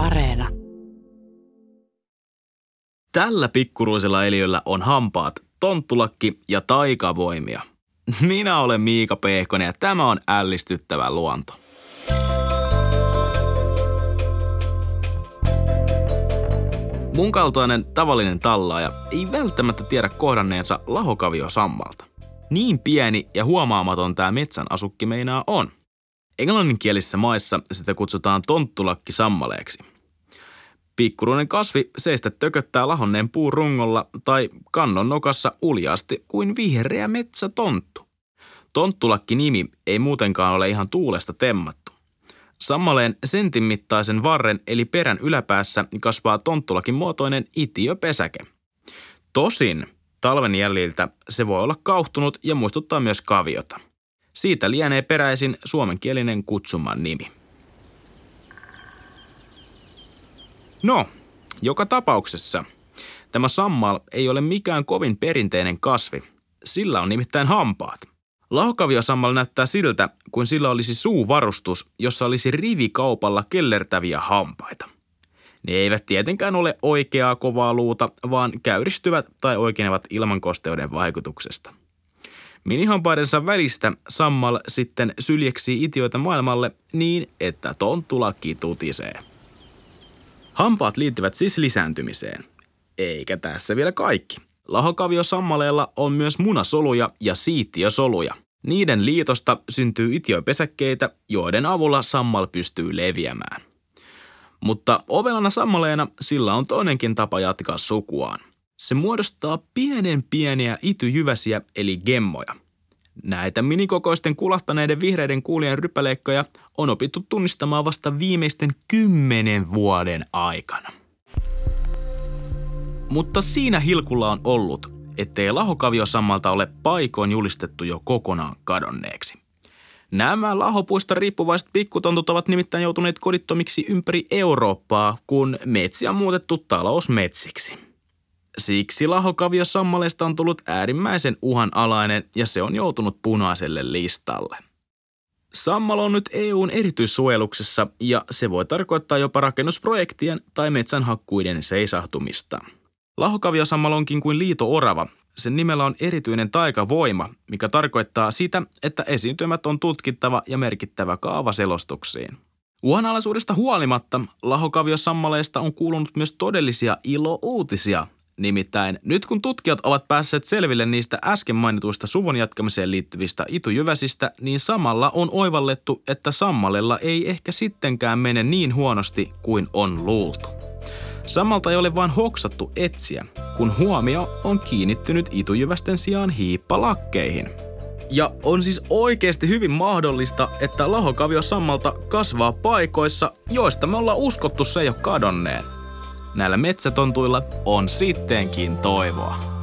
Areena. Tällä pikkuruisella eliöllä on hampaat, tonttulakki ja taikavoimia. Minä olen Miika Pehkonen ja tämä on ällistyttävä luonto. Mun kaltainen tavallinen tallaaja ei välttämättä tiedä kohdanneensa lahokavio sammalta. Niin pieni ja huomaamaton tämä metsän asukki meinaa on. Englanninkielisissä maissa sitä kutsutaan tonttulakki sammaleeksi. Pikkuruinen kasvi seistä tököttää lahonneen puun rungolla tai kannon nokassa uljaasti kuin vihreä metsätonttu. Tonttulakki-nimi ei muutenkaan ole ihan tuulesta temmattu. Sammaleen sentin mittaisen varren eli perän yläpäässä kasvaa tonttulakin muotoinen itiöpesäke. Tosin talven jäljiltä se voi olla kauhtunut ja muistuttaa myös kaviota. Siitä lienee peräisin suomenkielinen kutsuman nimi. No, joka tapauksessa tämä sammal ei ole mikään kovin perinteinen kasvi. Sillä on nimittäin hampaat. Lahokaviosammal näyttää siltä, kuin sillä olisi suuvarustus, jossa olisi rivikaupalla kellertäviä hampaita. Ne eivät tietenkään ole oikeaa kovaa luuta, vaan käyristyvät tai oikenevat ilmankosteuden vaikutuksesta. Minihampaidensa välistä sammal sitten syljeksii itioita maailmalle niin, että tonttulakki tutisee. Hampaat liittyvät siis lisääntymiseen. Eikä tässä vielä kaikki. Lahokaviosammaleella on myös munasoluja ja siittiösoluja. Niiden liitosta syntyy itiopesäkkeitä, joiden avulla sammal pystyy leviämään. Mutta ovelana sammaleena sillä on toinenkin tapa jatkaa sukuaan. Se muodostaa pienen pieniä ityjyväsiä eli gemmoja. Näitä minikokoisten kulahtaneiden vihreiden kuulien rypäleikkoja on opittu tunnistamaan vasta viimeisten kymmenen vuoden aikana. Mutta siinä hilkulla on ollut, ettei lahokaviosammalta ole paikoin julistettu jo kokonaan kadonneeksi. Nämä lahopuista riippuvaiset pikkutontut ovat nimittäin joutuneet kodittomiksi ympäri Eurooppaa, kun metsiä on muutettu talousmetsiksi. Siksi lahokaviosammaleista on tullut äärimmäisen uhanalainen ja se on joutunut punaiselle listalle. Sammal on nyt EUn erityissuojeluksessa ja se voi tarkoittaa jopa rakennusprojektien tai metsänhakkuiden seisahtumista – Lahokaviosammal onkin kuin liito-orava. Sen nimellä on erityinen taikavoima, mikä tarkoittaa sitä, että esiintymät on tutkittava ja merkittävä kaavaselostuksiin. Uhanalaisuudesta huolimatta lahokaviosammaleista on kuulunut myös todellisia ilo-uutisia. Nimittäin nyt kun tutkijat ovat päässeet selville niistä äsken mainituista suvun jatkamiseen liittyvistä itujyväsistä, niin samalla on oivallettu, että sammalella ei ehkä sittenkään mene niin huonosti kuin on luultu. Samalta ei ole vain hoksattu etsiä, kun huomio on kiinnittynyt itujyvästen sijaan hiippalakkeihin. Ja on siis oikeasti hyvin mahdollista, että lahokavio sammalta kasvaa paikoissa, joista me ollaan uskottu se jo kadonneen. Näillä metsätontuilla on sittenkin toivoa.